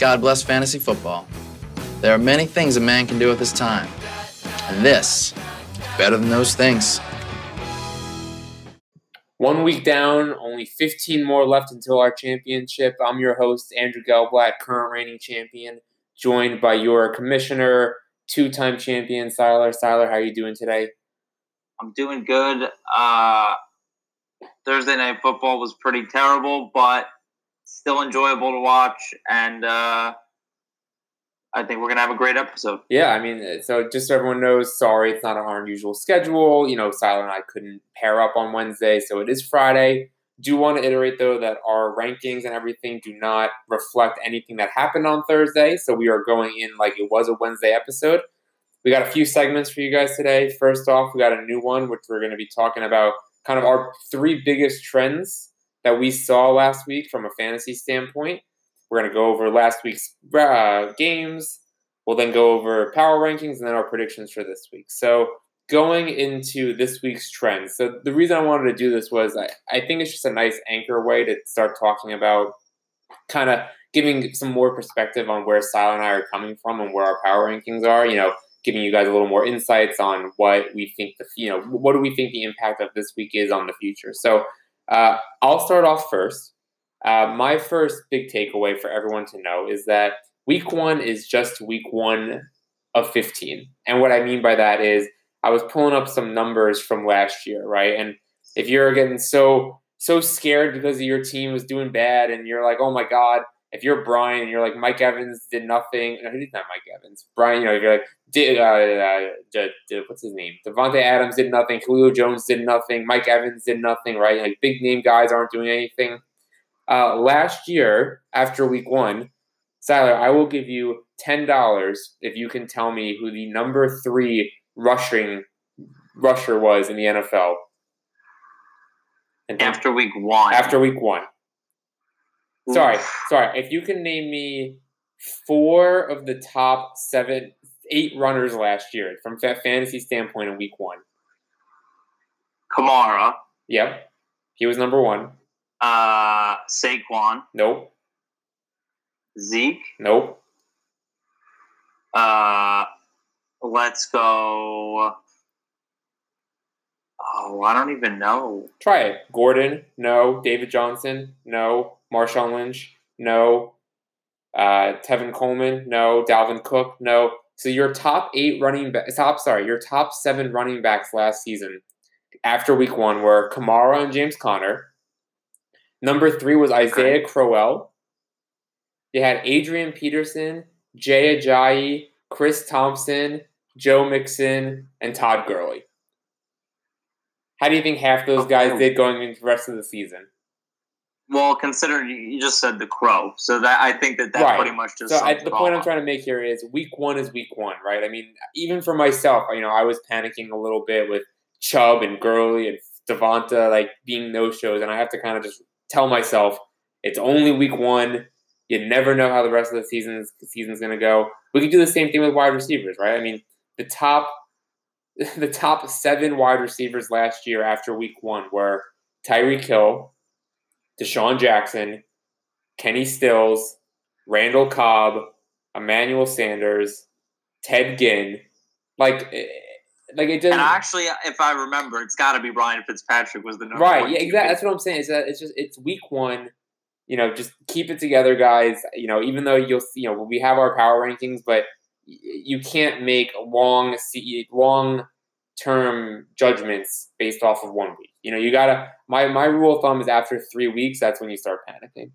God bless fantasy football. There are many things a man can do with his time. And this is better than those things. One week down, only 15 more left until our championship. I'm your host, Andrew Gelblatt, current reigning champion, joined by your commissioner, two-time champion, Seiler. Seiler, how are you doing today? I'm doing good. Uh, Thursday night football was pretty terrible, but still enjoyable to watch, and uh, I think we're gonna have a great episode. Yeah, I mean, so just so everyone knows, sorry, it's not our usual schedule. You know, Seiler and I couldn't pair up on Wednesday, so it is Friday. Do want to iterate though that our rankings and everything do not reflect anything that happened on Thursday, so we are going in like it was a Wednesday episode. We got a few segments for you guys today. First off, we got a new one which we're going to be talking about kind of our three biggest trends that we saw last week from a fantasy standpoint. We're going to go over last week's uh, games. We'll then go over power rankings and then our predictions for this week. So, going into this week's trends. So, the reason I wanted to do this was I, I think it's just a nice anchor way to start talking about kind of giving some more perspective on where Sal and I are coming from and where our power rankings are. You know, giving you guys a little more insights on what we think the you know what do we think the impact of this week is on the future. So uh, I'll start off first. Uh, my first big takeaway for everyone to know is that week one is just week one of 15. And what I mean by that is I was pulling up some numbers from last year, right? And if you're getting so so scared because your team was doing bad and you're like, oh my God, if you're Brian and you're like Mike Evans did nothing, no, he's not Mike Evans. Brian, you know, you're like, did uh, uh, uh, what's his name? Davante Adams did nothing. Julio Jones did nothing. Mike Evans did nothing. Right? Like big name guys aren't doing anything. Uh, last year, after week one, Seiler, I will give you ten dollars if you can tell me who the number three rushing rusher was in the NFL. And after week one. After week one. Sorry, sorry. If you can name me four of the top seven, eight runners last year from a fantasy standpoint in week one. Kamara. Yep. He was number one. Uh, Saquon. Nope. Zeke. Nope. Uh, let's go. Oh, I don't even know. Try it. Gordon. No. David Johnson. No. Marshawn Lynch, no. Uh, Tevin Coleman, no. Dalvin Cook, no. So your top eight running back, top sorry, your top seven running backs last season after week one were Kamara and James Conner. Number three was Isaiah Crowell. You had Adrian Peterson, Jay Ajayi, Chris Thompson, Joe Mixon, and Todd Gurley. How do you think half those guys did going into the rest of the season? Well, considering you just said the crow, so that I think that that right. pretty much just. So I, the point I'm trying to make here is week one is week one, right? I mean, even for myself, you know, I was panicking a little bit with Chubb and Gurley and Devonta like being no shows, and I have to kind of just tell myself it's only week one. You never know how the rest of the season season's season's going to go. We could do the same thing with wide receivers, right? I mean, the top the top seven wide receivers last year after week one were Tyreek Hill, DeSean Jackson, Kenny Stills, Randall Cobb, Emmanuel Sanders, Ted Ginn. Like, eh, like it doesn't. And actually, if I remember, it's got to be Ryan Fitzpatrick was the number. Right. Yeah. Exactly. That's what I'm saying. Is that it's just it's week one. You know, just keep it together, guys. You know, even though you'll you know we have our power rankings, but you can't make long long term judgments based off of one week. You know, you gotta. My my rule of thumb is after three weeks, that's when you start panicking.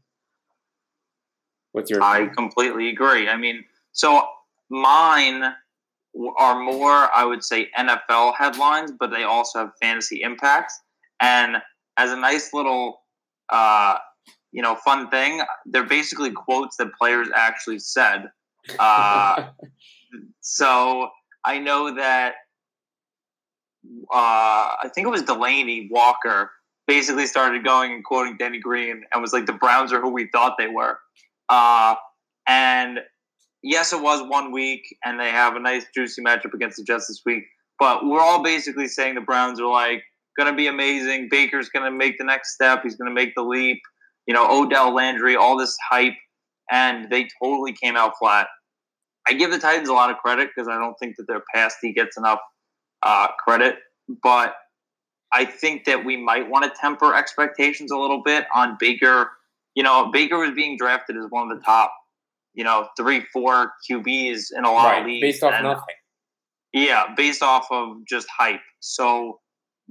What's your? I completely agree. I mean, so mine are more, I would say, NFL headlines, but they also have fantasy impacts. And as a nice little, uh, you know, fun thing, they're basically quotes that players actually said. Uh, so I know that uh, I think it was Delanie Walker basically started going and quoting Danny Green and was like, the Browns are who we thought they were. Uh, and yes, it was one week and they have a nice juicy matchup against the Jets this week. But we're all basically saying the Browns are like going to be amazing. Baker's going to make the next step. He's going to make the leap. You know, Odell Landry, all this hype. and they totally came out flat. I give the Titans a lot of credit because I don't think that their pass D gets enough uh, credit, but I think that we might want to temper expectations a little bit on Baker. You know, Baker was being drafted as one of the top, you know, three, four QBs in a lot right, of leagues. based off and- nothing. yeah, based off of just hype. So,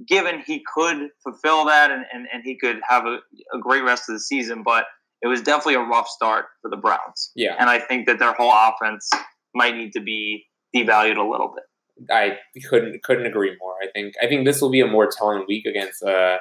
given he could fulfill that and, and, and he could have a, a great rest of the season, but it was definitely a rough start for the Browns. Yeah, And I think that their whole offense might need to be devalued a little bit. I couldn't couldn't agree more. I think I think this will be a more telling week against. Uh,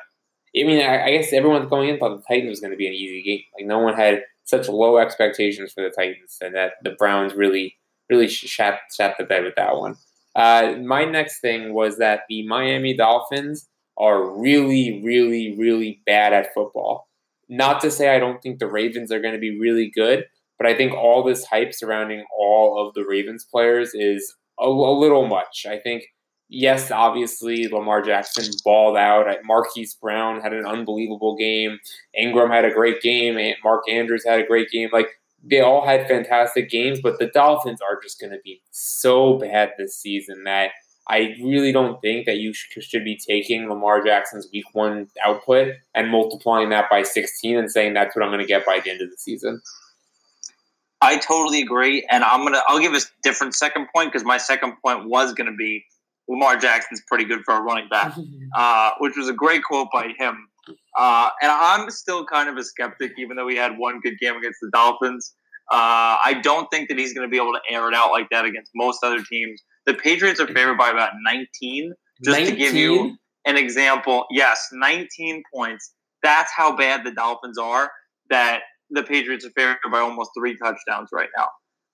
I mean, I, I guess everyone's going in thought the Titans was going to be an easy game. Like no one had such low expectations for the Titans, and that the Browns really really shat shat the bed with that one. Uh, my next thing was that the Miami Dolphins are really, really, really bad at football. Not to say I don't think the Ravens are going to be really good, but I think all this hype surrounding all of the Ravens players is a, a little much. I think, yes, obviously Lamar Jackson balled out. Marquise Brown had an unbelievable game. Ingram had a great game. Mark Andrews had a great game. Like they all had fantastic games, but the Dolphins are just going to be so bad this season that I really don't think that you should be taking Lamar Jackson's week one output and multiplying that by 16 and saying that's what I'm going to get by the end of the season. I totally agree, and I'm gonna I'll give a different second point because my second point was gonna be Lamar Jackson's pretty good for a running back, uh, which was a great quote by him. Uh, and I'm still kind of a skeptic, even though he had one good game against the Dolphins. Uh, I don't think that he's going to be able to air it out like that against most other teams. The Patriots are favored by about 19. Just to give you an example, yes, 19 points. That's how bad the Dolphins are. That the Patriots are favored by almost three touchdowns right now.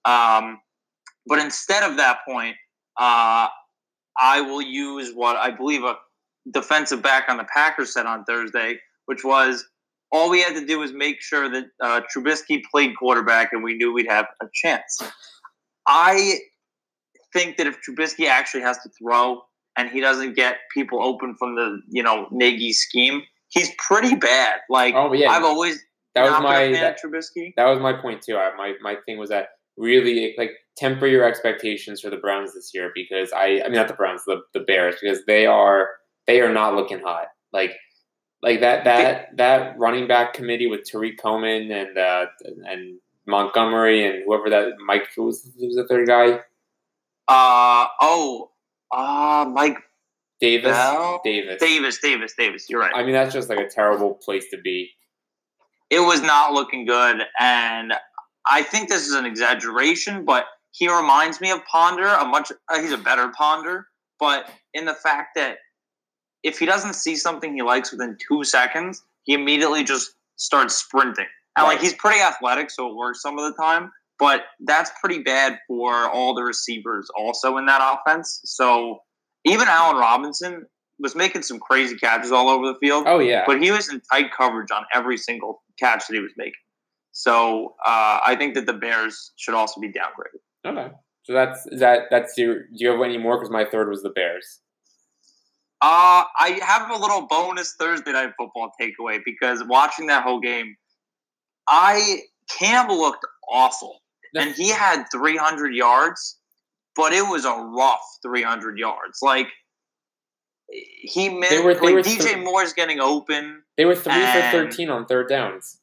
Um, but instead of that point, uh, I will use what I believe a defensive back on the Packers said on Thursday, which was all we had to do was make sure that uh, Trubisky played quarterback, and we knew we'd have a chance. I think that if Trubisky actually has to throw and he doesn't get people open from the you know Nagy scheme, he's pretty bad. Like Oh yeah, I've always that was my been a fan that, Trubisky. that was my point too. I, my my thing was that really like temper your expectations for the Browns this year because I I mean not the Browns the the Bears because they are they are not looking hot like like that that that running back committee with Tarik Coleman and uh, and Montgomery and whoever that Mike who was, who was the third guy Uh oh, uh Mike Davis Bell? Davis. Davis, Davis, Davis. You're right. I mean that's just like a terrible place to be. It was not looking good, and I think this is an exaggeration, but he reminds me of Ponder. A much uh, he's a better Ponder, but in the fact that if he doesn't see something he likes within two seconds, he immediately just starts sprinting. And like he's pretty athletic, so it works some of the time. But that's pretty bad for all the receivers also in that offense. So even Allen Robinson was making some crazy catches all over the field Oh yeah, but he was in tight coverage on every single catch that he was making. So uh, I think that the Bears should also be downgraded. okay. So that's is that that's your. Do you have any more? Because my third was the Bears. Uh, I have a little bonus Thursday night football takeaway because watching that whole game, I Cam looked awful, and he had 300 yards, but it was a rough 300 yards. Like he missed. They were- they like were DJ th- Moore's getting open. They were three for thirteen on third downs.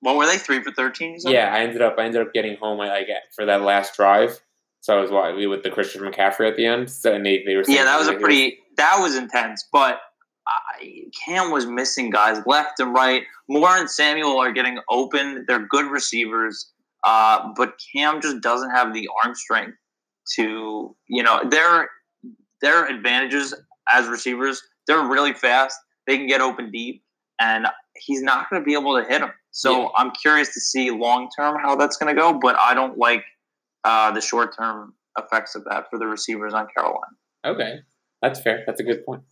What were they? Three for 13? Yeah, I ended up I ended up getting home I like for that last drive. So I was wa- with the Christian McCaffrey at the end. So and they, they were Yeah, that was a pretty that was intense, but I, Cam was missing guys left and right. Moore and Samuel are getting open. They're good receivers, uh, but Cam just doesn't have the arm strength to you know their their advantages as receivers. They're really fast. They can get open deep, and he's not going to be able to hit them. So Yeah. I'm curious to see long term how that's going to go. But I don't like uh, the short term effects of that for the receivers on Carolina. Okay, that's fair. That's a good point.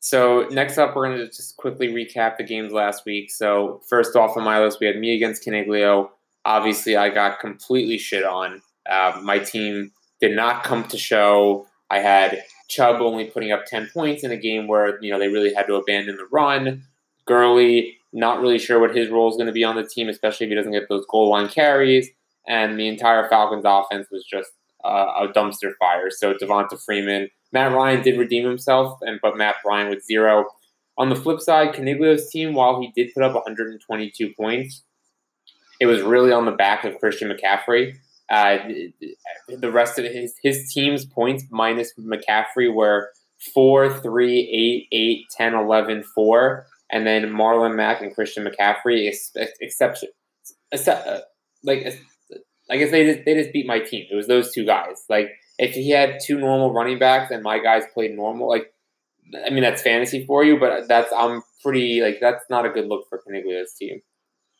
So next up, we're going to just quickly recap the games last week. So first off on my list, we had me against Caniglio. Obviously, I got completely shit on. Uh, my team did not come to show. I had Chubb only putting up ten points in a game where you know they really had to abandon the run. Gurley Not really sure what his role is going to be on the team, especially if he doesn't get those goal line carries. And the entire Falcons offense was just uh, a dumpster fire. So Devonta Freeman, Matt Ryan did redeem himself, and but Matt Ryan with zero. On the flip side, Caniglio's team, while he did put up 122 points, it was really on the back of Christian McCaffrey. Uh, the rest of his his team's points minus McCaffrey were 4, 3, 8, 8, 10, 11, 4. And then Marlon Mack and Christian McCaffrey, exception, except, uh, like, I guess they just, they just beat my team. It was those two guys. Like, if he had two normal running backs and my guys played normal, like, I mean, that's fantasy for you, but that's, I'm pretty, like, that's not a good look for Caniglio's team.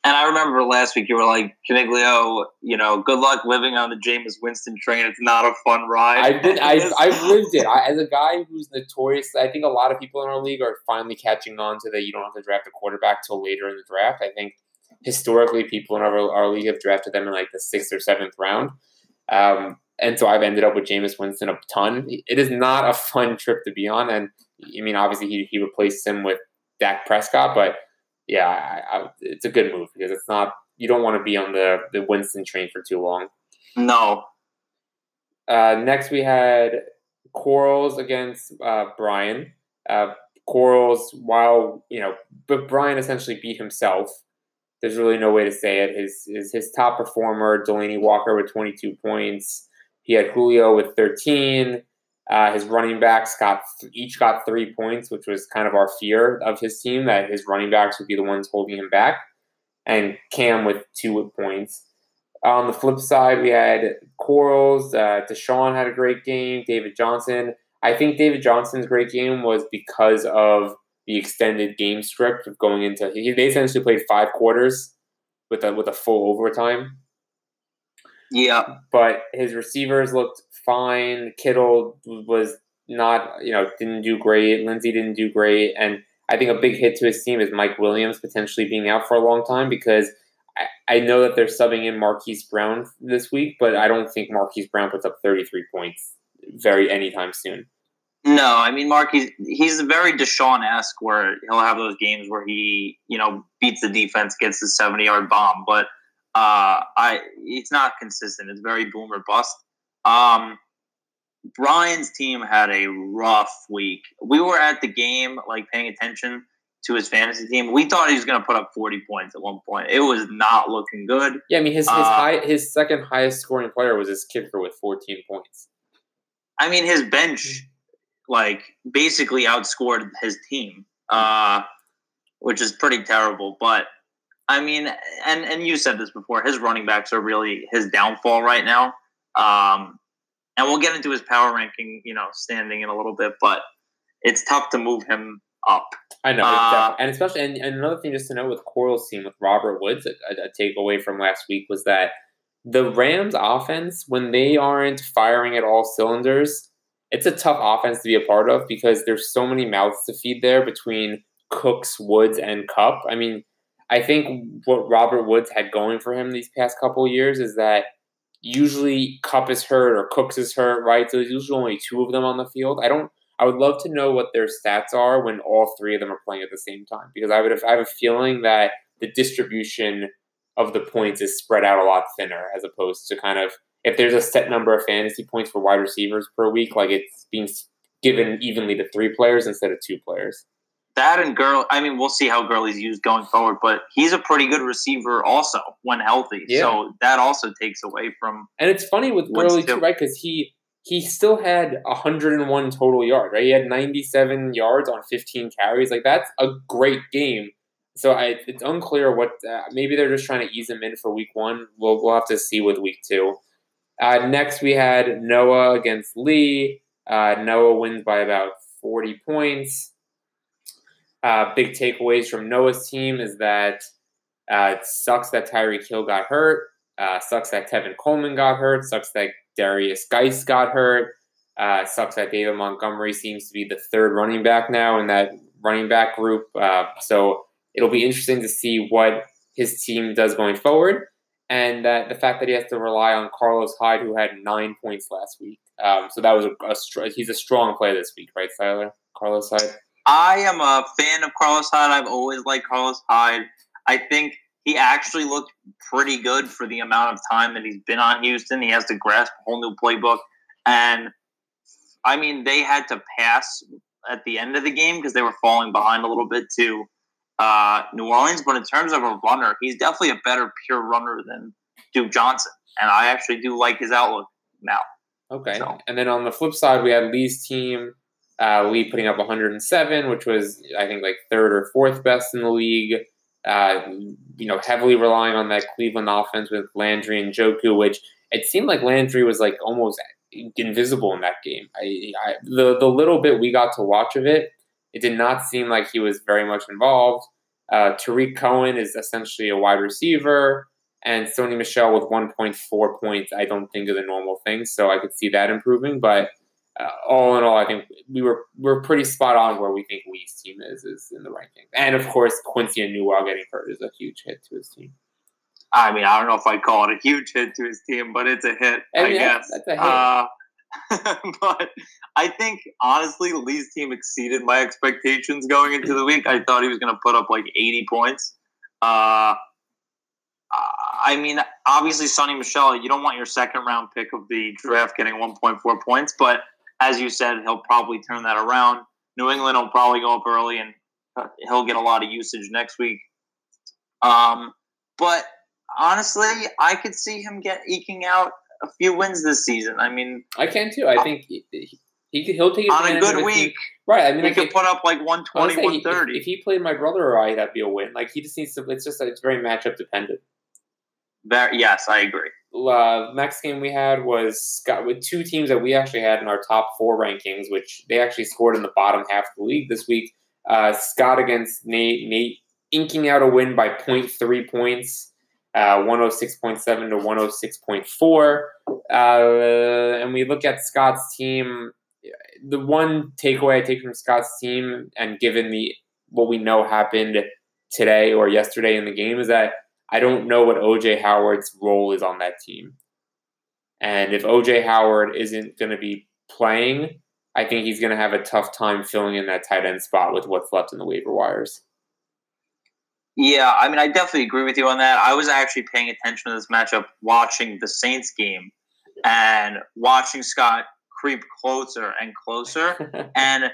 And I remember last week you were like, Caniglio, you know, good luck living on the Jameis Winston train. It's not a fun ride. I did. I I've lived it. I, as a guy who's notorious, I think a lot of people in our league are finally catching on to that. You don't have to draft a quarterback till later in the draft. I think historically, people in our, our league have drafted them in like the sixth or seventh round. Um, and so I've ended up with Jameis Winston a ton. It is not a fun trip to be on, and I mean, obviously he he replaced him with Dak Prescott, but yeah, I, I, it's a good move because it's not you don't want to be on the the Winston train for too long. No. Uh, next, we had Quarles against uh, Brian. Uh, Quarles, while you know, but Brian essentially beat himself. There's really no way to say it. His his, his top performer, Delanie Walker, with 22 points. He had Julio with 13. Uh, his running backs got each got three points, which was kind of our fear of his team that his running backs would be the ones holding him back, and Cam with two points. On the flip side, we had Quarles. Uh, Deshaun had a great game. David Johnson. I think David Johnson's great game was because of the extended game script of going into. He, they essentially played five quarters with a with a full overtime. Yeah. But his receivers looked fine. Kittle was not, you know, didn't do great. Lindsey didn't do great. And I think a big hit to his team is Mike Williams potentially being out for a long time because I, I know that they're subbing in Marquise Brown this week, but I don't think Marquise Brown puts up 33 points very anytime soon. No, I mean Marquise. He's very Deshaun esque, where he'll have those games where he, you know, beats the defense, gets the seventy yard bomb. But uh, I it's not consistent. It's very boomer bust. Um, Brian's team had a rough week. We were at the game, like paying attention to his fantasy team. We thought he was going to put up 40 points at one point. It was not looking good. Yeah, I mean his his uh, high his second highest scoring player was his kicker with 14 points. I mean his bench like basically outscored his team, uh, which is pretty terrible. But I mean, and and you said this before. His running backs are really his downfall right now. Um, and we'll get into his power ranking, you know, standing in a little bit, but it's tough to move him up. I know, uh, and especially, and, and, another thing just to know with Quarles' team with Robert Woods, a, a takeaway from last week was that the Rams' offense, when they aren't firing at all cylinders, it's a tough offense to be a part of because there's so many mouths to feed there between Cooks, Woods, and Kupp. I mean, I think what Robert Woods had going for him these past couple years is that usually Kupp is hurt or Cooks is hurt, right? So there's usually only two of them on the field. I don't. I would love to know what their stats are when all three of them are playing at the same time because I would have, I have a feeling that the distribution of the points is spread out a lot thinner as opposed to kind of if there's a set number of fantasy points for wide receivers per week, like it's being given evenly to three players instead of two players that and Girl, I mean, we'll see how Gurley's used going forward, but he's a pretty good receiver also when healthy. Yeah. So that also takes away from. And it's funny with Gurley too, right? Because he he still had 101 total yards, right? He had 97 yards on 15 carries. Like that's a great game. So I, it's unclear what uh, maybe they're just trying to ease him in for week one. We'll we'll have to see with week two. Uh, next we had Noah against Lee. Uh, Noah wins by about 40 points. Uh, big takeaways from Noah's team is that uh, it sucks that Tyreek Hill got hurt. Uh, sucks that Tevin Coleman got hurt. Sucks that Derrius Guice got hurt. Uh, sucks that David Montgomery seems to be the third running back now in that running back group. Uh, so it'll be interesting to see what his team does going forward. And that the fact that he has to rely on Carlos Hyde, who had nine points last week. Um, so that was a, a, he's a strong player this week, right, Tyler? Carlos Hyde. I am a fan of Carlos Hyde. I've always liked Carlos Hyde. I think he actually looked pretty good for the amount of time that he's been on Houston. He has to grasp a whole new playbook. And I mean, they had to pass at the end of the game because they were falling behind a little bit to uh, New Orleans. But in terms of a runner, he's definitely a better pure runner than Duke Johnson. And I actually do like his outlook now. Okay. So- And then on the flip side, we had Lee's team. Uh, Lee putting up 107, which was I think like third or fourth best in the league. Uh, you know, heavily relying on that Cleveland offense with Landry and Njoku, which it seemed like Landry was like almost invisible in that game. I, I the the little bit we got to watch of it, it did not seem like he was very much involved. Uh, Tarik Cohen is essentially a wide receiver, and Sony Michel with 1.4 points. I don't think is a normal thing, so I could see that improving. But uh, all in all, I think we were we're pretty spot on where we think Lee's team is is in the rankings. And of course, Quincy Enunwa getting hurt is a huge hit to his team. I mean, I don't know if I'd call it a huge hit to his team, but it's a hit, I yeah, guess. that's a hit. Uh, but I think honestly, Lee's team exceeded my expectations going into the week. I thought he was going to put up like 80 points. Uh, I mean, obviously, Sony Michel, you don't want your second round pick of the draft getting 1.4 points, but as you said, he'll probably turn that around. New England will probably go up early and uh, he'll get a lot of usage next week. Um, but honestly, I could see him get eking out a few wins this season. I mean, I can too. I think he, he, he'll take on a good week, right? I mean, he like, could put up like I 120, would 130. If, if he played my brother or I, that'd be a win. Like he just needs to. It's just that it's very matchup dependent. Very- yes, I agree. Uh, next game we had was Scott with two teams that we actually had in our top four rankings, which they actually scored in the bottom half of the league this week. Uh, Scott against Nate. Nate inking out a win by 0.3 points, uh, 106.7 to 106.4. Uh, and we look at Scott's team. The one takeaway I take from Scott's team, and given the what we know happened today or yesterday in the game, is that I don't know what OJ Howard's role is on that team. And if OJ Howard isn't going to be playing, I think he's going to have a tough time filling in that tight end spot with what's left in the waiver wires. Yeah, I mean, I definitely agree with you on that. I was actually paying attention to this matchup, watching the Saints game, and watching Scott creep closer and closer. and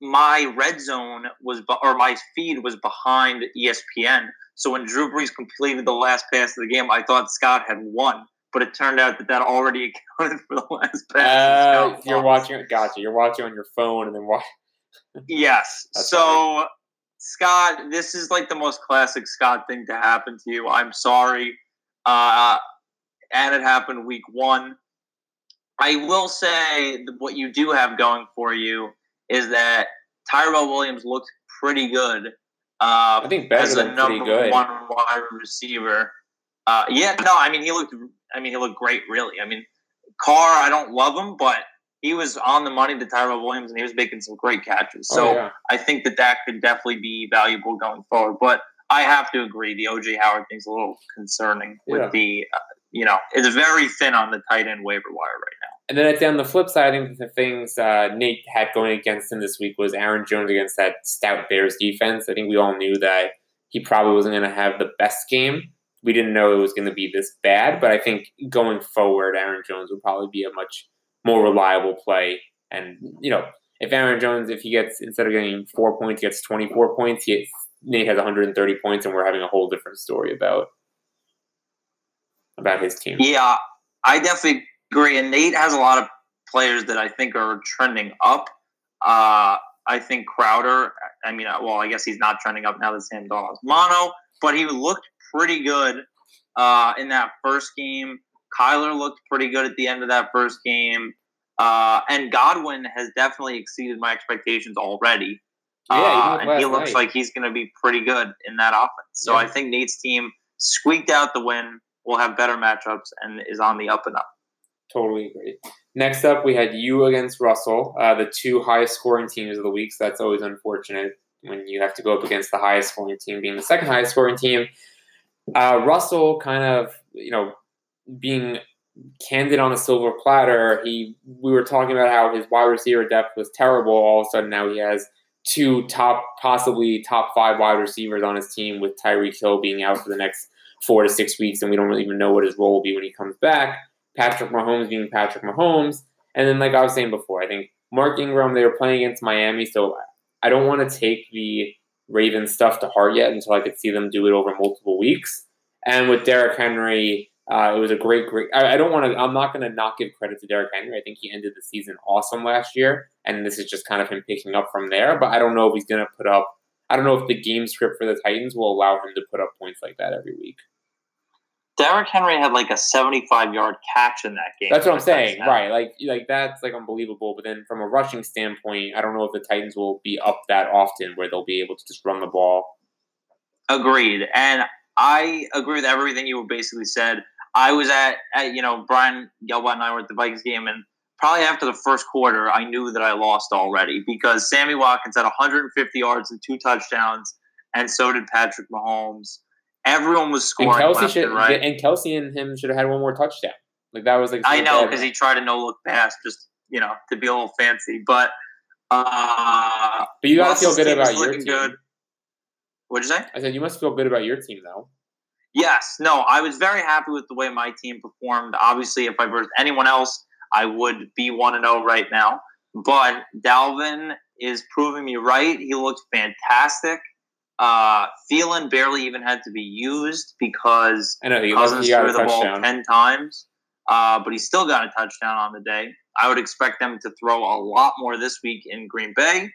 my red zone was, or my feed was behind ESPN. So when Drew Brees completed the last pass of the game, I thought Scott had won, but it turned out that that already accounted for the last pass. Uh, you're watching. Gotcha. You're watching on your phone, and then watch. Yes. That's so, Scott, this is like the most classic Scott thing to happen to you. I'm sorry. Uh, and it happened week one. I will say what you do have going for you is that Tyrell Williams looked pretty good. Uh, I think better as a number good. one wide receiver. Uh, yeah, no, I mean he looked. I mean he looked great. Really, I mean Carr. I don't love him, but he was on the money to Tyrell Williams, and he was making some great catches. So oh, yeah. I think that that could definitely be valuable going forward. But I have to agree, the OJ Howard thing's a little concerning with Yeah. the, uh, you know, it's very thin on the tight end waiver wire right now. And then on the flip side, I think the things uh, Nate had going against him this week was Aaron Jones against that stout Bears defense. I think we all knew that he probably wasn't going to have the best game. We didn't know it was going to be this bad, but I think going forward, Aaron Jones would probably be a much more reliable play. And you know, if Aaron Jones, if he gets instead of getting four points, he gets twenty four points, he Nate has 130 points, and we're having a whole different story about about his team. Yeah, I definitely agree. And Nate has a lot of players that I think are trending up. Uh, I think Crowder, I mean, uh, well, I guess he's not trending up now that Sam Darnold's mono, but he looked pretty good uh, in that first game. Kyler looked pretty good at the end of that first game. Uh, and Godwin has definitely exceeded my expectations already. Yeah, even Uh, and he looks night. like he's going to be pretty good in that offense. So Yeah. I think Nate's team squeaked out the win, will have better matchups, and is on the up and up. Totally agree. Next up, we had you against Russell, uh, the two highest scoring teams of the week. So that's always unfortunate when you have to go up against the highest scoring team, being the second highest scoring team. Uh, Russell, kind of, you know, being candid on a silver platter. He, we were talking about how his wide receiver depth was terrible. All of a sudden, now he has two top, possibly top five wide receivers on his team, with Tyreek Hill being out for the next four to six weeks, and we don't really even know what his role will be when he comes back. Patrick Mahomes being Patrick Mahomes, and then like I was saying before, I think Mark Ingram they were playing against Miami, so I don't want to take the Ravens stuff to heart yet until I could see them do it over multiple weeks. And with Derrick Henry, uh, it was a great, great. I, I don't want to. I'm not going to not give credit to Derrick Henry. I think he ended the season awesome last year, and this is just kind of him picking up from there. But I don't know if he's going to put up. I don't know if the game script for the Titans will allow him to put up points like that every week. Derrick Henry had like a 75 yard catch in that game. That's what I'm saying, right? Like, like that's like unbelievable. But then from a rushing standpoint, I don't know if the Titans will be up that often where they'll be able to just run the ball. Agreed, and I agree with everything you basically said. I was at, at you know, Brian Gelbart and I were at the Vikings game, and probably after the first quarter, I knew that I lost already because Sammy Watkins had 150 yards and two touchdowns, and so did Patrick Mahomes. Everyone was scoring. And left should, and right. and Kelce and him should have had one more touchdown. Like that was like I know because he tried a no look pass just you know to be a little fancy, but uh, But you gotta feel good about your team. good. What'd you say? I said you must feel good about your team though. Yes, no, I was very happy with the way my team performed. Obviously, if I were anyone else, I would be one and zero right now. But Dalvin is proving me right. He looked fantastic. Uh, Thielen barely even had to be used because I know he, Cousins he threw the ball ten times, uh, but he still got a touchdown on the day. I would expect them to throw a lot more this week in Green Bay.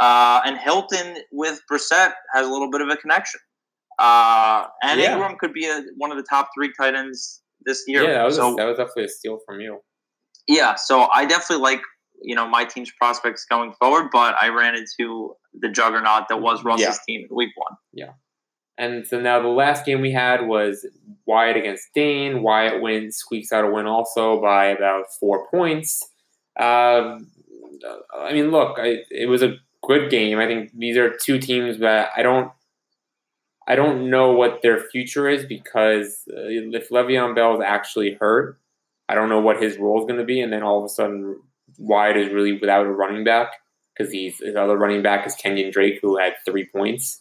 Uh, and Hilton with Brissett has a little bit of a connection. Uh, and Yeah. Engram could be a, one of the top three tight ends this year. Yeah, that was so a, that was definitely a steal from you. yeah, so I definitely like you know my team's prospects going forward, but I ran into the juggernaut that was Russell's Yeah. team in Week One. Yeah. And so now the last game we had was Wyatt against Dane. Wyatt wins, squeaks out a win also by about four points. Um, I mean, look, I, it was a good game. I think these are two teams that I don't, I don't know what their future is because uh, if Le'Veon Bell is actually hurt, I don't know what his role is going to be. And then all of a sudden, Wyatt is really without a running back because he's his other running back is Kenyan Drake, who had three points.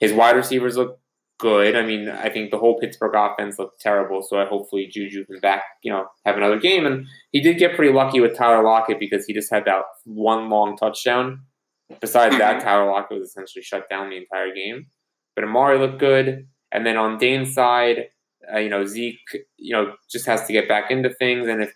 His wide receivers look good. I mean, I think the whole Pittsburgh offense looked terrible. So I hopefully Juju can back, you know, have another game. And he did get pretty lucky with Tyler Lockett because he just had that one long touchdown. Besides that, Mhm. Tyler Lockett was essentially shut down the entire game. But Amari looked good. And then on Dane's side, uh, you know, Zeke, you know, just has to get back into things. And if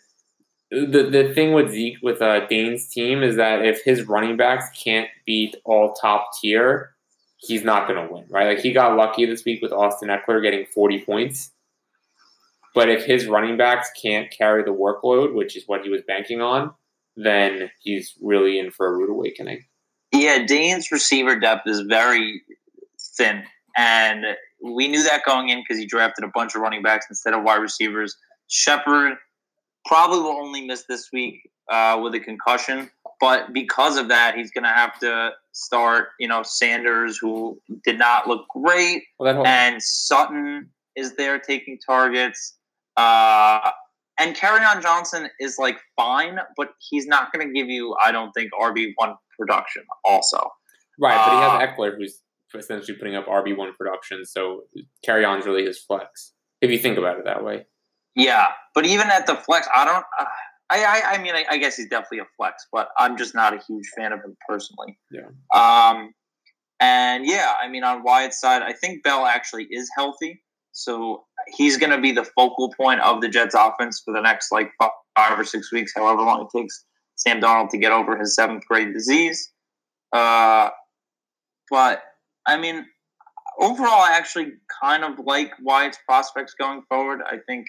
the the thing with Zeke with uh, Dane's team is that if his running backs can't beat all top tier, he's not going to win, right? Like he got lucky this week with Austin Ekeler getting 40 points. But if his running backs can't carry the workload, which is what he was banking on, then he's really in for a rude awakening. Yeah, Dane's receiver depth is very thin, and we knew that going in because he drafted a bunch of running backs instead of wide receivers. Shepard probably will only miss this week uh, with a concussion, but because of that, he's going to have to start. You know, Sanders, who did not look great, Well, and Sutton is there taking targets. Uh, and on Johnson is like fine, but he's not going to give you, I don't think, RB one production. Also, right, but he uh, has Ekeler who's essentially putting up RB1 production, so Kerryon's really his flex, if you think about it that way. Yeah. But even at the flex, I don't. Uh, I, I I mean, I, I guess he's definitely a flex, but I'm just not a huge fan of him personally. Yeah. Um, and yeah, I mean, on Wyatt's side, I think Bell actually is healthy, so he's going to be the focal point of the Jets' offense for the next like five or six weeks, however long it takes Sam Darnold to get over his seventh grade disease. Uh, but I mean, overall, I actually kind of like Wyatt's prospects going forward. I think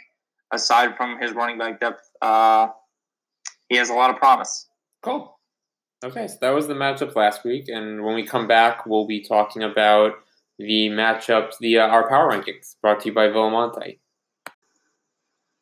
aside from his running back depth, uh, he has a lot of promise. Cool. Okay, so that was the matchup last week, and when we come back, we'll be talking about the matchups, the uh, our power rankings, brought to you by Villamonte.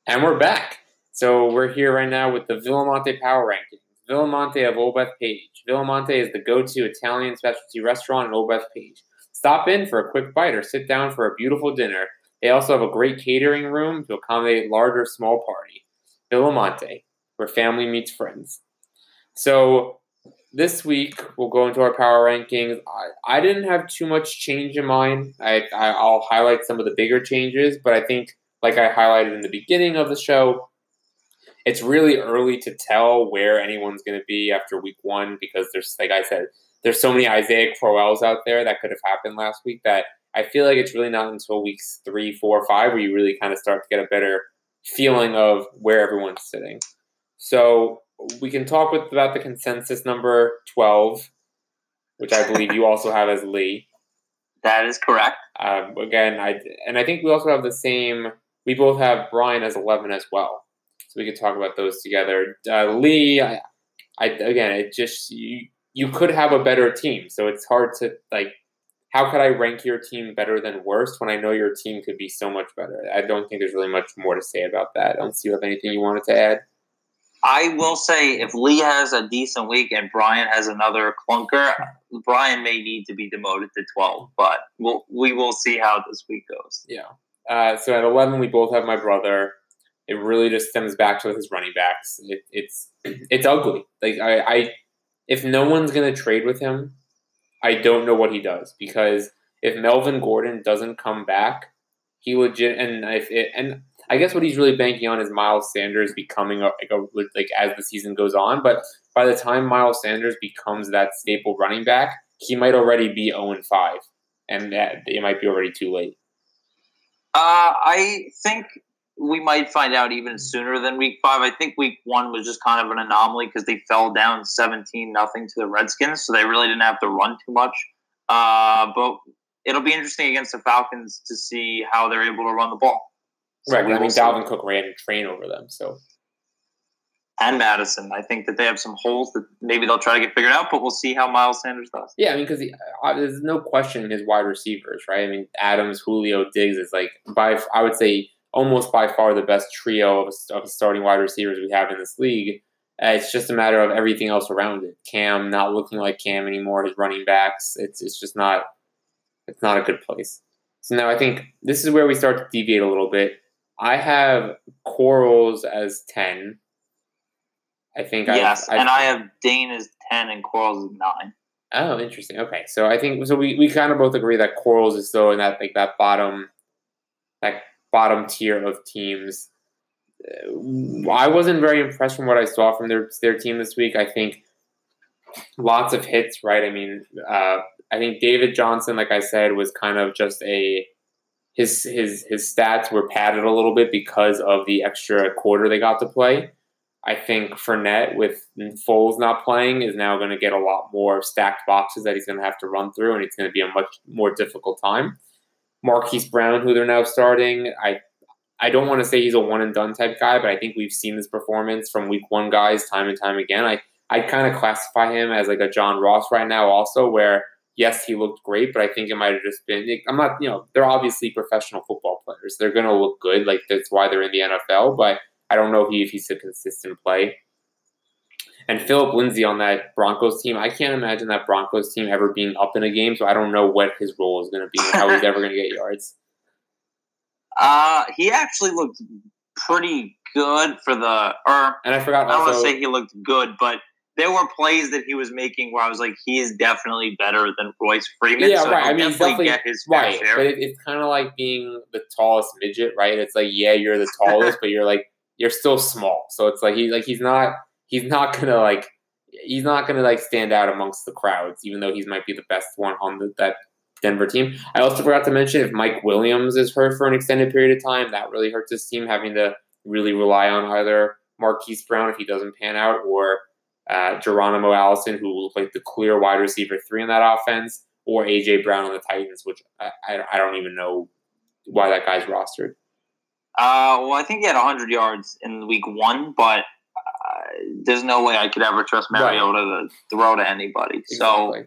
And we're back. So we're here right now with the Villamonte power rankings. Villamonte of Old Page. Villamonte is the go-to Italian specialty restaurant in Old Page. Stop in for a quick bite or sit down for a beautiful dinner. They also have a great catering room to accommodate larger small party. Villamonte, where family meets friends. So this week we'll go into our power rankings. I, I didn't have too much change in mind. I, I I'll highlight some of the bigger changes, but I think like I highlighted in the beginning of the show, it's really early to tell where anyone's going to be after week one because there's like I said, there's so many Isaiah Crowells out there that could have happened last week that I feel like it's really not until weeks three, four, five where you really kind of start to get a better feeling of where everyone's sitting. So we can talk with about the consensus number twelve, which I believe you also have as Lee. That is correct. Um, again, I and I think we also have the same. We both have Brian as eleven as well, so we could talk about those together. Uh, Lee, I, I again, it just you you could have a better team, so it's hard to like. How could I rank your team better than worst when I know your team could be so much better? I don't think there's really much more to say about that. I don't see you have anything you wanted to add. I will say if Lee has a decent week and Brian has another clunker, Brian may need to be demoted to 12, but we'll, we will see how this week goes. Yeah. Uh, so at 11, we both have my brother. It really just stems back to his running backs. It, it's it's ugly. Like I, I, if no one's gonna trade with him, I don't know what he does because if Melvin Gordon doesn't come back, he legit and if it, and I guess what he's really banking on is Miles Sanders becoming a, like, a, like as the season goes on. But by the time Miles Sanders becomes that staple running back, he might already be zero and five, and that, it might be already too late. Uh, I think we might find out even sooner than week five. I think week one was just kind of an anomaly because they fell down seventeen nothing to the Redskins, so they really didn't have to run too much. Uh, but it'll be interesting against the Falcons to see how they're able to run the ball. So right. I mean, Dalvin Cook ran a train over them, so. And Madison, I think that they have some holes that maybe they'll try to get figured out, but we'll see how Miles Sanders does. Yeah, I mean, because uh, there's no question his wide receivers, right? I mean, Adams, Julio, Diggs is like by I would say almost by far the best trio of, of starting wide receivers we have in this league. Uh, it's just a matter of everything else around it. Cam not looking like Cam anymore. His running backs, it's it's just not it's not a good place. So now I think this is where we start to deviate a little bit. I have Quarles as ten. I think yes, I've, I've, and I have Dane as ten and Quarles as nine. Oh, interesting. Okay, so I think so. We, we kind of both agree that Quarles is still in that like that bottom, bottom tier of teams. Uh, I wasn't very impressed from what I saw from their their team this week. I think lots of hits. Right. I mean, uh, I think David Johnson, like I said, was kind of just a his his his stats were padded a little bit because of the extra quarter they got to play. I think Fournette with Foles not playing is now going to get a lot more stacked boxes that he's going to have to run through, and it's going to be a much more difficult time. Marquise Brown, who they're now starting, I I don't want to say he's a one and done type guy, but I think we've seen this performance from week one guys time and time again. I I kind of classify him as like a John Ross right now, also where yes, he looked great, but I think it might have just been. I'm not, you know, they're obviously professional football players. They're going to look good. Like that's why they're in the NFL. But I don't know if, if he's a consistent play. And Philip Lindsay on that Broncos team, I can't imagine that Broncos team ever being up in a game. So I don't know what his role is going to be and how he's ever going to get yards. Uh, he actually looked pretty good for the. Or and I forgot. I don't want to say he looked good, but there were plays that he was making where I was like, he is definitely better than Royce Freeman. Yeah, so right. I mean, definitely, definitely get his right. share. But it, it's kind of like being the tallest midget, right? It's like, yeah, you're the tallest, but you're like, you're still small. So it's like he's like he's not he's not gonna like he's not gonna like stand out amongst the crowds, even though he might be the best one on the, that Denver team. I also forgot to mention if Mike Williams is hurt for an extended period of time, that really hurts his team having to really rely on either Marquise Brown if he doesn't pan out or uh, Geronimo Allison, who will play the clear wide receiver three in that offense, or AJ Brown on the Titans, which I, I, I don't even know why that guy's rostered. Uh, well, I think he had 100 yards in week one, but there's no way I could ever trust Mariota right. to throw to anybody. Exactly. So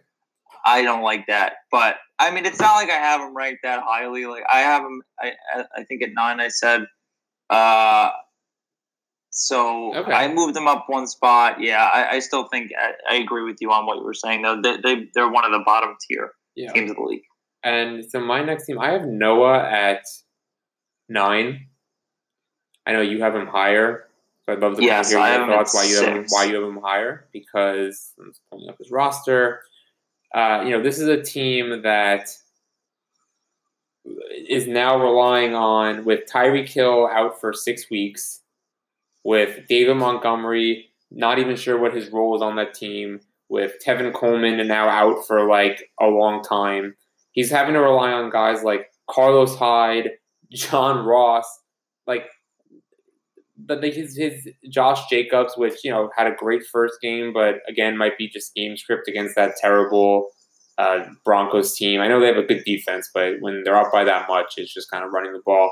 I don't like that. But I mean, it's not like I have him ranked that highly. Like I have him, I, I think at nine. I said, uh, so okay. I moved them up one spot. Yeah, I, I still think I, I, agree with you on what you were saying. Though they, they they're one of the bottom tier yeah. teams of the league. And so my next team, I have Noah at nine. I know you have him higher. So I'd love to Yes, kind I of have hear your thoughts why you have him, why you have him higher because I'm just pulling up his roster. Uh, you know, this is a team that is now relying on with Tyreek Hill out for six weeks, with David Montgomery not even sure what his role is on that team, with Tevin Coleman now out for like a long time. He's having to rely on guys like Carlos Hyde, John Ross, like but his, his Josh Jacobs, which you know had a great first game, but again might be just game script against that terrible uh, Broncos team. I know they have a good defense, but when they're up by that much, it's just kind of running the ball.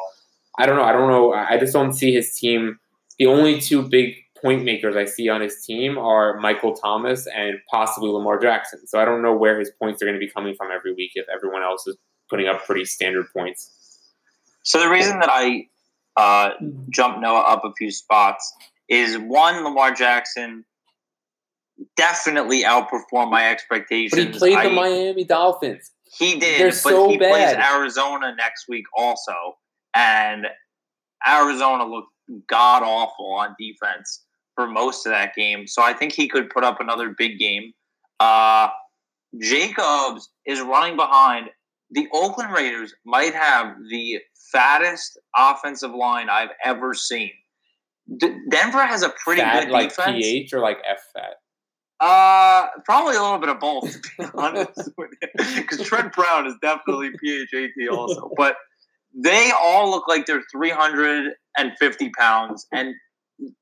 I don't know. I don't know. I just don't see his team. The only two big point makers I see on his team are Michael Thomas and possibly Lamar Jackson. So I don't know where his points are going to be coming from every week if everyone else is putting up pretty standard points. So the reason that I uh, jumped Noah up a few spots is one, Lamar Jackson definitely outperformed my expectations. But he played I- the Miami Dolphins. He did, They're but so he plays bad. Arizona next week also, and Arizona looked god awful on defense for most of that game. So I think he could put up another big game. Uh, Jacobs is running behind. The Oakland Raiders might have the fattest offensive line I've ever seen. D- Denver has a pretty Fat, good like defense. PH or like F fat. Uh, probably a little bit of both, to be honest with you. Because Trent Brown is definitely PHAT also. But they all look like they're 350 pounds, and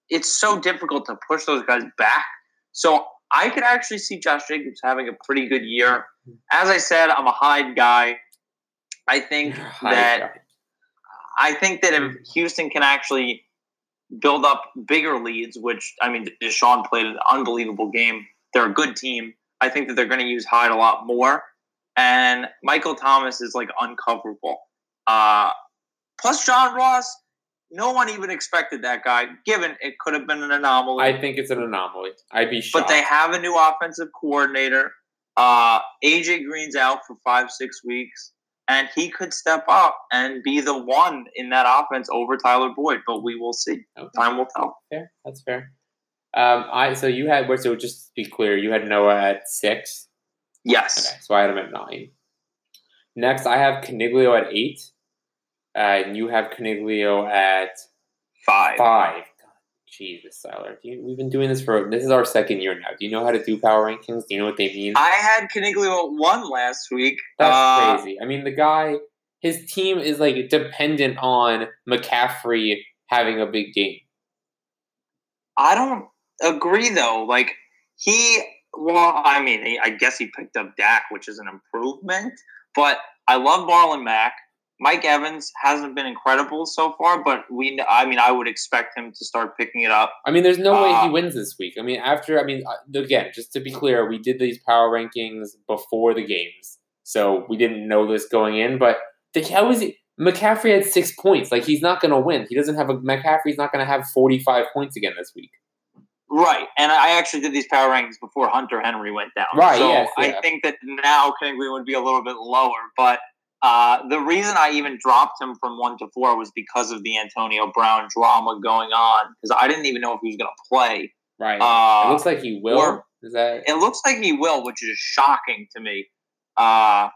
it's so difficult to push those guys back. So I could actually see Josh Jacobs having a pretty good year. As I said, I'm a Hyde guy. I think that guy. I think that if Houston can actually build up bigger leads, which I mean, Deshaun played an unbelievable game. They're a good team. I think that they're going to use Hyde a lot more. And Michael Thomas is like uncoverable. Uh, plus, John Ross, no one even expected that guy, given it could have been an anomaly. I think it's an anomaly. I'd be shocked. but they have a new offensive coordinator. Uh, AJ Green's out for five, six weeks, and he could step up and be the one in that offense over Tyler Boyd. But we will see. Okay. Time will tell. fair. That's fair. Um, I so you had so just to be clear, you had Noah at six. Yes. Okay, so I had him at nine. Next, I have Caniglio at eight, and you have Caniglio at Five. five. God, Jesus, Tyler, do you, we've been doing this for this is our second year now. Do you know how to do power rankings? Do you know what they mean? I had Caniglio at one last week. That's Uh, crazy. I mean, the guy, his team is like dependent on McCaffrey having a big game. I don't agree though. Like he, well, I mean, he, I guess he picked up Dak, which is an improvement. But I love Marlon Mack. Mike Evans hasn't been incredible so far, but we, I mean, I would expect him to start picking it up. I mean, there's no way he Uh, wins this week. I mean, after, I mean, uh, again, just to be clear, we did these power rankings before the games, so we didn't know this going in. But the, how is he? McCaffrey had six points. Like he's not going to win. He doesn't have a McCaffrey's not going to have 45 points again this week. Right, and I actually did these power rankings before Hunter Henry went down. Right, so yes, I think that now Kingley would be a little bit lower. But uh, the reason I even dropped him from one to four was because of the Antonio Brown drama going on. Because I didn't even know if he was going to play. Right. Uh, it looks like he will. or- is that? It looks like he will, which is shocking to me. Uh,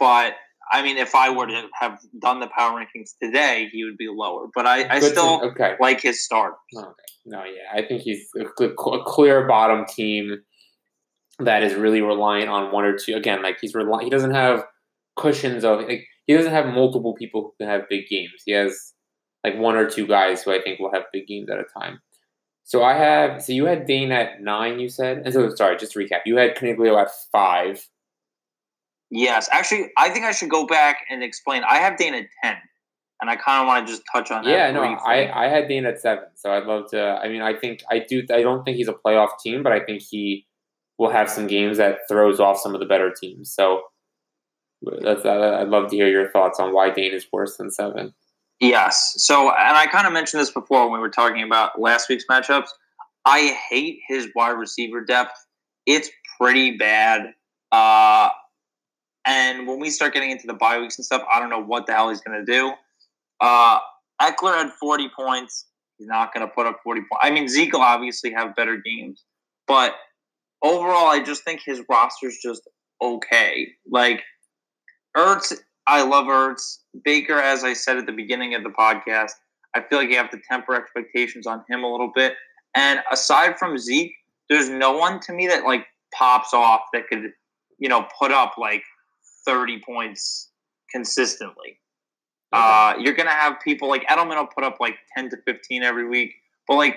but I mean, if I were to have done the power rankings today, he would be lower. But I, I to- still okay. like his start. Okay. No, yeah, I think he's a, a clear bottom team that is really reliant on one or two. Again, like he's rely- he doesn't have cushions of like he doesn't have multiple people who can have big games. He has like one or two guys who I think will have big games at a time. So I have so you had Dane at nine, you said, and so sorry, just to recap, you had Caniglio at five. Yes, actually, I think I should go back and explain. I have Dane at ten, and I kind of want to just touch on that. Yeah, no. I I had Dane at seven, so I'd love to. I mean, I think I do. I don't think he's a playoff team, but I think he will have some games that throws off some of the better teams. So that's I'd love to hear your thoughts on why Dane is worse than seven. Yes. So, and I kind of mentioned this before when we were talking about last week's matchups. I hate his wide receiver depth. It's pretty bad. Uh, and when we start getting into the bye weeks and stuff, I don't know what the hell he's going to do. Uh, Ekeler had 40 points. He's not going to put up 40 points. I mean, Zeke will obviously have better games, but overall, I just think his roster's just okay. Like, Ertz, I love Ertz. Baker, as I said at the beginning of the podcast, I feel like you have to temper expectations on him a little bit. And aside from Zeke, there's no one to me that like pops off that could, you know, put up like 30 points consistently. Okay. Uh, you're gonna have people like Edelman will put up like 10 to 15 every week, but like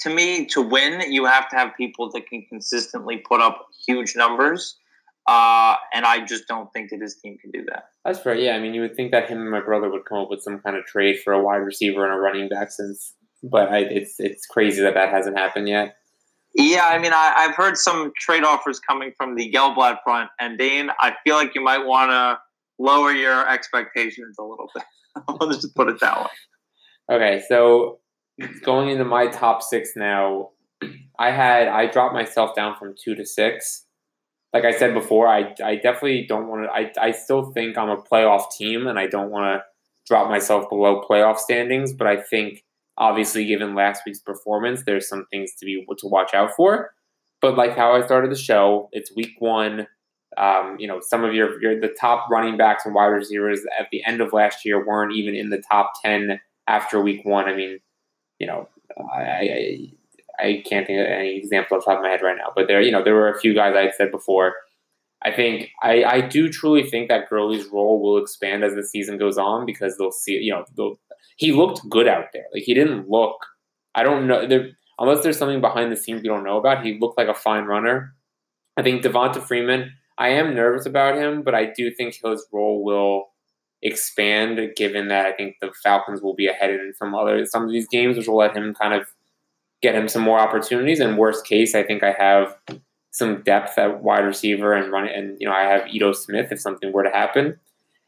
to me, to win, you have to have people that can consistently put up huge numbers. Uh, and I just don't think that his team can do that. That's fair. Yeah, I mean, you would think that him and my brother would come up with some kind of trade for a wide receiver and a running back, since, but I, it's it's crazy that that hasn't happened yet. Yeah, I mean, I, have heard some trade offers coming from the Gelblad front, and Dane, I feel like you might want to lower your expectations a little bit. I'll just put it that way. Okay, so going into my top six now, I had I dropped myself down from two to six like I said before, I, I definitely don't want to. I, I still think I'm a playoff team, and I don't want to drop myself below playoff standings. But I think, obviously, given last week's performance, there's some things to be to watch out for. But like how I started the show, it's week one. Um, you know, some of your, your the top running backs and wide receivers at the end of last year weren't even in the top ten after week one. I mean, you know, I, I I can't think of any example off the top of my head right now, but there, you know, there were a few guys I had said before. I think I, I do truly think that Gurley's role will expand as the season goes on because they'll see, you know, he looked good out there. Like he didn't look. I don't know there, unless there's something behind the scenes we don't know about. He looked like a fine runner. I think Devonta Freeman. I am nervous about him, but I do think his role will expand given that I think the Falcons will be ahead in some other some of these games, which will let him kind of get him some more opportunities. And worst case, I think I have some depth at wide receiver and run and you know I have Ito Smith if something were to happen.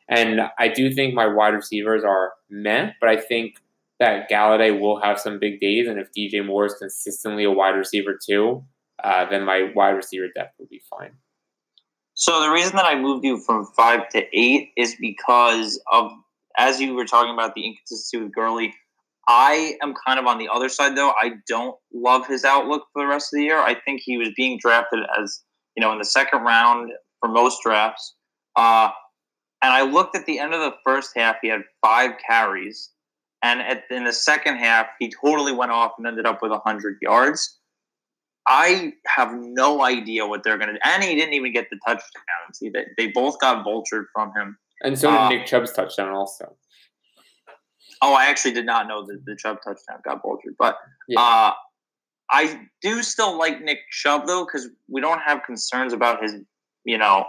And I do think my wide receivers are meh, but I think that Golladay will have some big days, and if DJ Moore is consistently a wide receiver too, uh, then my wide receiver depth will be fine. So the reason that I moved you from five to eight is because of as you were talking about the inconsistency with Gurley. I am kind of on the other side, though. I don't love his outlook for the rest of the year. I think he was being drafted as, you know, in the second round for most drafts. Uh, and I looked at the end of the first half, he had five carries. And at, in the second half, he totally went off and ended up with 100 yards. I have no idea what they're going to do. And he didn't even get the touchdowns. They, they both got vultured from him. And so did uh, Nick Chubb's touchdown also. Oh, I actually did not know that the Chubb touchdown got vultured, but yeah. uh, I do still like Nick Chubb though because we don't have concerns about his, you know,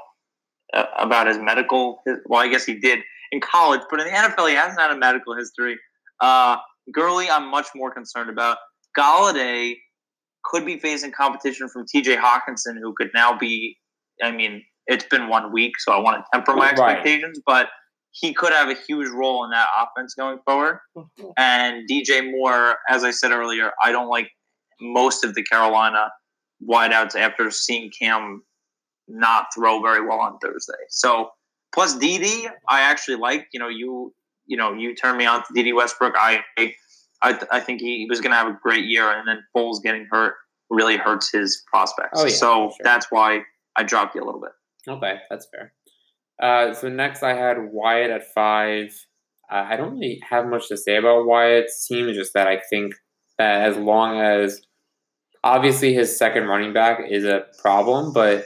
uh, about his medical. His, well, I guess he did in college, but in the NFL, he hasn't had a medical history. Uh, Gurley, I'm much more concerned about. Golladay could be facing competition from T.J. Hockenson, who could now be. I mean, it's been one week, so I want to temper my expectations, right. but he could have a huge role in that offense going forward. Mm-hmm. And DJ Moore, as I said earlier, I don't like most of the Carolina wideouts after seeing Cam not throw very well on Thursday. So plus Dede, I actually like. You know, you you know you turned me on to Dede Westbrook. I I, I think he was going to have a great year, and then Foles getting hurt really hurts his prospects. Oh, yeah, so sure. that's why I dropped you a little bit. Okay, that's fair. Uh, so next I had Wyatt at five. Uh, I don't really have much to say about Wyatt's team. It's just that I think that as long as obviously his second running back is a problem, but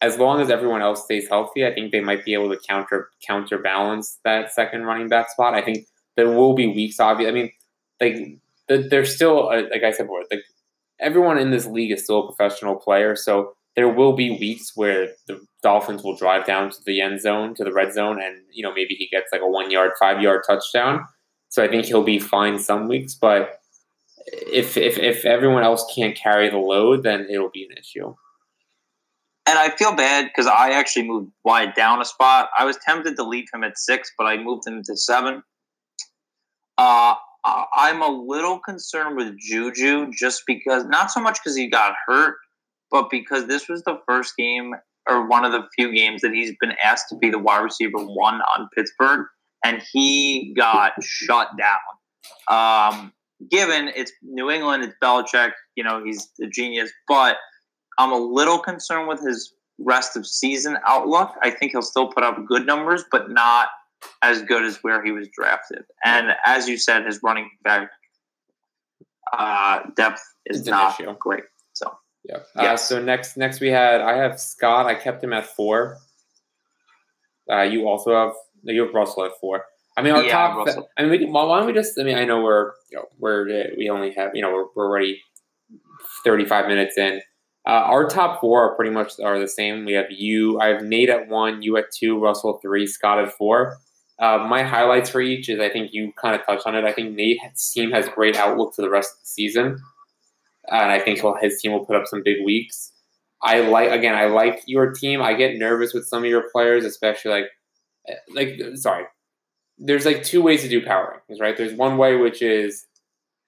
as long as everyone else stays healthy, I think they might be able to counter counterbalance that second running back spot. I think there will be weeks. Obviously, I mean, like there's still like I said before, like everyone in this league is still a professional player, so there will be weeks where the Dolphins will drive down to the end zone, to the red zone, and you know maybe he gets like a one yard, five yard touchdown. So I think he'll be fine some weeks, but if if if everyone else can't carry the load, then it'll be an issue. And I feel bad because I actually moved Wyatt down a spot. I was tempted to leave him at six, but I moved him to seven. Uh, I'm a little concerned with Juju just because, not so much because he got hurt, but because this was the first game or one of the few games that he's been asked to be the wide receiver one on Pittsburgh, and he got shut down. Um, given it's New England, it's Belichick. You know, he's a genius, but I'm a little concerned with his rest of season outlook. I think he'll still put up good numbers, but not as good as where he was drafted. And as you said, his running back uh, depth is not issue. great. Yeah. Uh, so next, next we had I have Scott. I kept him at four. Uh, you also have no, you have Russell at four. I mean, our Yeah, top. Russell. I mean, we why don't we just? I mean, I know we're you know, we're we only have you know we're, we're already thirty five minutes in. Uh, our top four are pretty much are the same. We have you. I have Nate at one, you at two, Russell at three, Scott at four. Uh, my highlights for each is I think you kind of touched on it. I think Nate's team has great outlook for the rest of the season, and I think his team will put up some big weeks. I like again. I like your team. I get nervous with some of your players, especially like eh, like sorry. There's like two ways to do power rankings, right? There's one way which is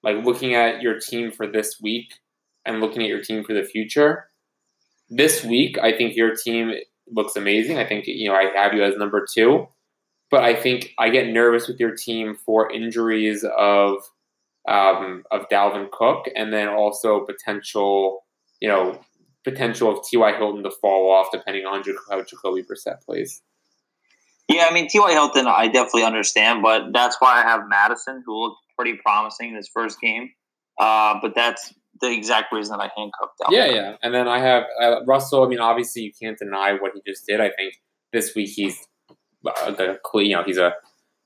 like looking at your team for this week and looking at your team for the future. This week, I think your team looks amazing. I think you know I have you as number two, but I think I get nervous with your team for injuries of um, of Dalvin Cook, and then also potential you know potential of T.Y. Hilton to fall off depending on how Jacoby Brissett plays. yeah, I mean T.Y. Hilton, I definitely understand, but that's why I have Madison, who looked pretty promising in his first game. Uh, but that's the exact reason that I handcuffed Dalvin. Yeah, yeah. And then I have uh, Russell. I mean, obviously, you can't deny what he just did. I think this week he's uh, the cle- you know he's a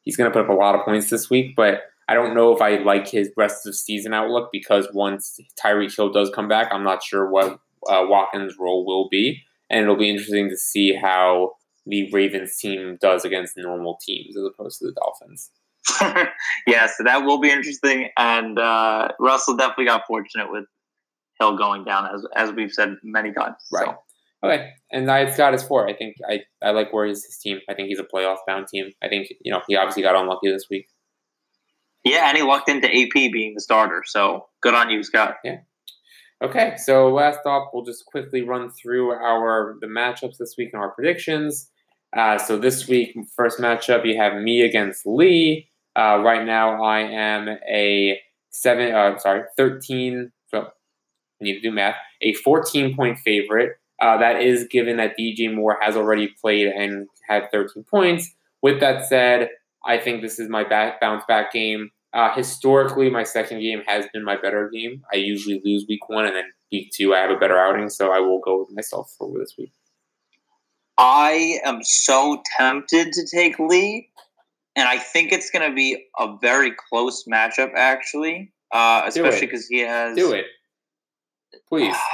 he's going to put up a lot of points this week, but I don't know if I like his rest of season outlook because once Tyreek Hill does come back, I'm not sure what uh, Watkins' role will be, and it'll be interesting to see how the Ravens team does against normal teams as opposed to the Dolphins. yeah, so that will be interesting. And uh, Russell definitely got fortunate with Hill going down, as as we've said many times. Right. So, Okay, and I had Scott as four. I think I, I like where is his team. I think he's a playoff bound team. I think you know he obviously got unlucky this week. Yeah, and he lucked into AP being the starter. So good on you, Scott. Yeah. Okay, so last off, we'll just quickly run through our the matchups this week and our predictions. Uh, so this week, first matchup, you have me against Lee. Uh, right now, I am a seven. Uh, sorry, thirteen. I need to do math. A fourteen point favorite. Uh, that is given that DJ Moore has already played and had thirteen points. With that said, I think this is my back, bounce back game. Uh, historically, my second game has been my better game. I usually lose week one, and then week two, I have a better outing. So I will go with myself for this week. I am so tempted to take Lee, and I think it's going to be a very close matchup, actually, uh, especially because he has. Do it, please.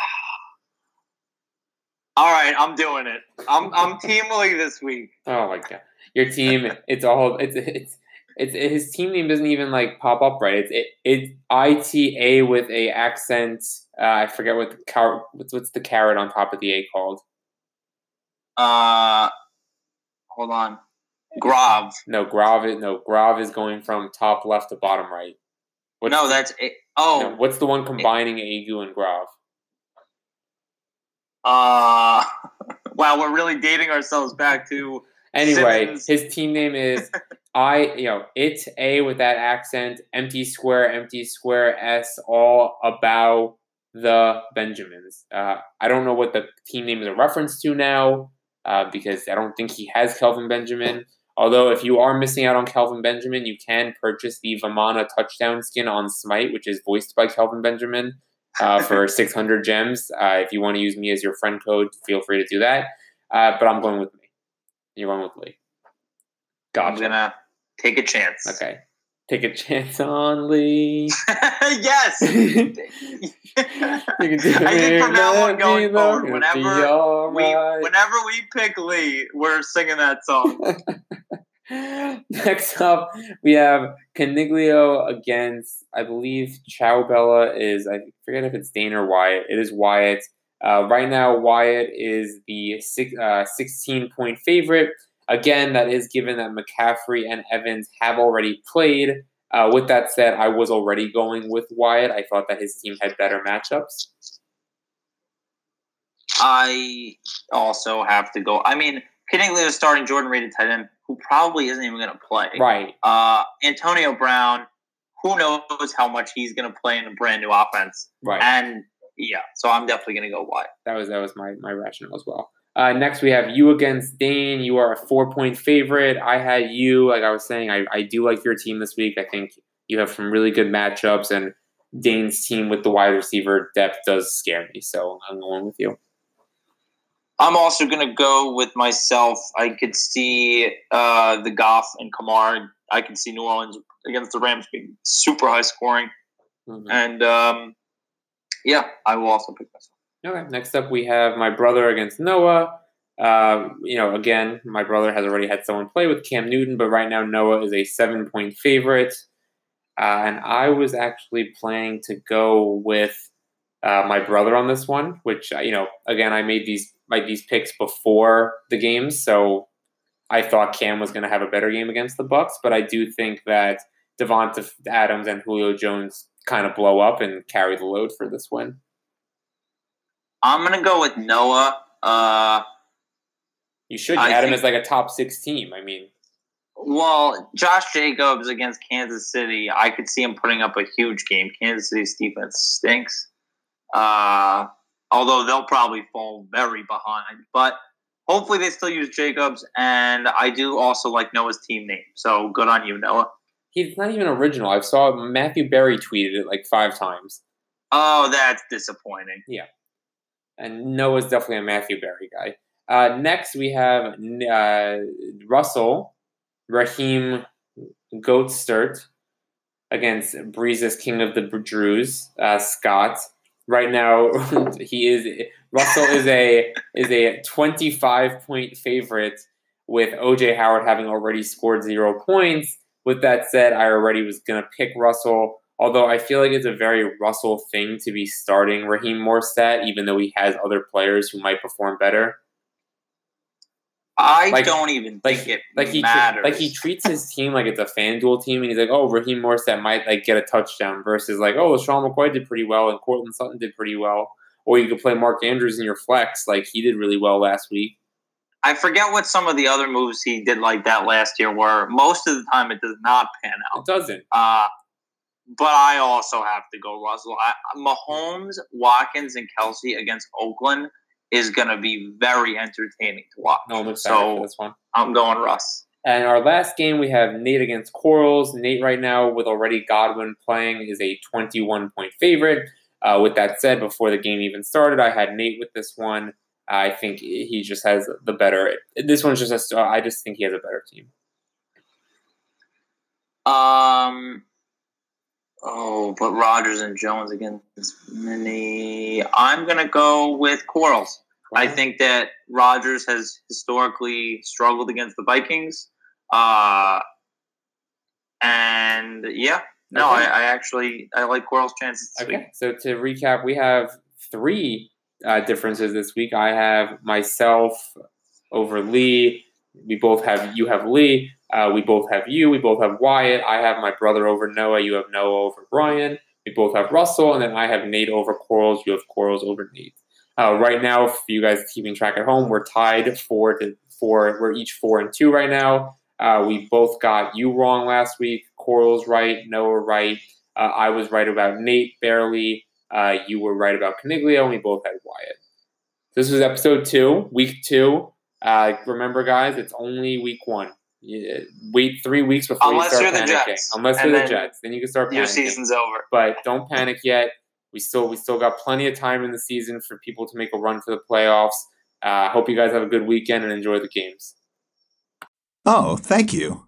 All right, I'm doing it. I'm I'm Team Lee this week. Oh my god, your team! It's all it's it's. It's his team name doesn't even like pop up right. It's it, it's I T A with a accent. Uh, I forget what the car what's what's the carrot on top of the A called. Uh, hold on, Grav. No, gravit. no Grav is going from top left to bottom right. What's no, that's it. Oh, no, what's the one combining Agu and Grav? uh, wow, we're really dating ourselves back to. Anyway, Simmons. his team name is I, you know, it's A with that accent, empty square, empty square, S, all about the Benjamins. Uh, I don't know what the team name is a reference to now uh, because I don't think he has Kelvin Benjamin. Although, if you are missing out on Kelvin Benjamin, you can purchase the Vamana touchdown skin on Smite, which is voiced by Kelvin Benjamin, uh, for 600 gems. Uh, if you want to use me as your friend code, feel free to do that. Uh, but I'm going with me. You're going with Lee. I'm Gotcha. Take a chance. Okay. Take a chance on Lee. yes. you I can do think from now on going forward, whenever we, whenever we pick Lee, we're singing that song. Next up, we have Caniglio against, I believe, Chow Bella is, I forget if it's Dane or Wyatt. It is Wyatt. Uh, right now, Wyatt is the six, uh, 16 point favorite. Again, that is given that McCaffrey and Evans have already played. Uh, with that said, I was already going with Wyatt. I thought that his team had better matchups. I also have to go. I mean, Caniglio is starting Jordan Reed at tight end, who probably isn't even going to play. Right. Uh, Antonio Brown, who knows how much he's going to play in a brand new offense. Right. And yeah, so I'm definitely going to go Wyatt. That was that was my my rationale as well. Uh, next, we have you against Dane. You are a four point favorite. I had you, like I was saying, I, I do like your team this week. I think you have some really good matchups, and Dane's team with the wide receiver depth does scare me. So I'm going with you. I'm also going to go with myself. I could see uh, the Goff and Kamara. I can see New Orleans against the Rams being super high scoring. Mm-hmm. And um, yeah, I will also pick myself. Okay. Next up, we have my brother against Noah. Uh, you know, again, my brother has already had someone play with Cam Newton, but right now Noah is a seven point favorite. Uh, and I was actually planning to go with uh, my brother on this one, which uh, you know, again, I made these made these picks before the games, so I thought Cam was going to have a better game against the Bucs, but I do think that Davante Adams and Julio Jones kind of blow up and carry the load for this win. I'm gonna go with Noah. Uh, you should i add him as like a top six team. I mean, well, Josh Jacobs against Kansas City, I could see him putting up a huge game. Kansas City's defense stinks. Uh, although they'll probably fall very behind, but hopefully they still use Jacobs. And I do also like Noah's team name, so good on you, Noah. He's not even original. I saw Matthew Berry tweeted it like five times. Oh, that's disappointing. Yeah, and Noah's definitely a Matthew Berry guy. Uh, next, we have uh, Russell Raheem Goatstert against Breeze's King of the Drews, uh, Scott. Right now, he is Russell is a is a twenty five point favorite with OJ Howard having already scored zero points. With that said, I already was gonna pick Russell, although I feel like it's a very Russell thing to be starting Raheem Mostert, even though he has other players who might perform better. I like, don't even like, think it like he matters. like he treats his team like it's a FanDuel team, and he's like, "Oh, Raheem Mostert might like get a touchdown," versus like, "Oh, Sean McCoy did pretty well and Courtland Sutton did pretty well." Or you could play Mark Andrews in your flex, like he did really well last week. I forget what some of the other moves he did like that last year were. Most of the time, it does not pan out. It doesn't. Uh, but I also have to go Russell. I, Mahomes, Watkins, and Kelce against Oakland is going to be very entertaining to watch. No, I'm excited so for this one. I'm going Russ. And our last game, we have Nate against Quarles. Nate, right now, with already Godwin playing, is a 21 point favorite. Uh, with that said, before the game even started, I had Nate with this one. I think he just has the better. This one's just a. I just think he has a better team. Um, Oh, but Rodgers and Jones against many. I'm gonna go with Quarles. I think that Rodgers has historically struggled against the Vikings. Uh, and yeah, no, okay. I, I, actually I like Quarles' chances. okay, week. so to recap, we have three uh, differences this week. I have myself over Lee. We both have you have Lee. Uh, we both have you. We both have Wyatt. I have my brother over Noah. You have Noah over Brian. We both have Russell, and then I have Nate over Quarles. You have Quarles over Nate. Uh, right now, for you guys keeping track at home, we're tied four to four. We're each four and two right now. Uh, we both got you wrong last week. Quarles right, Noah right. Uh, I was right about Nate barely. Uh, you were right about Caniglio, and we both had Wyatt. This was episode two, week two. Uh, remember, guys, it's only week one. Yeah, wait three weeks before Unless you start panicking. The Unless you're the Jets, then you can start panicking. Your season's over. But don't panic yet. We still we still got plenty of time in the season for people to make a run for the playoffs. I uh, hope you guys have a good weekend and enjoy the games. Oh, thank you.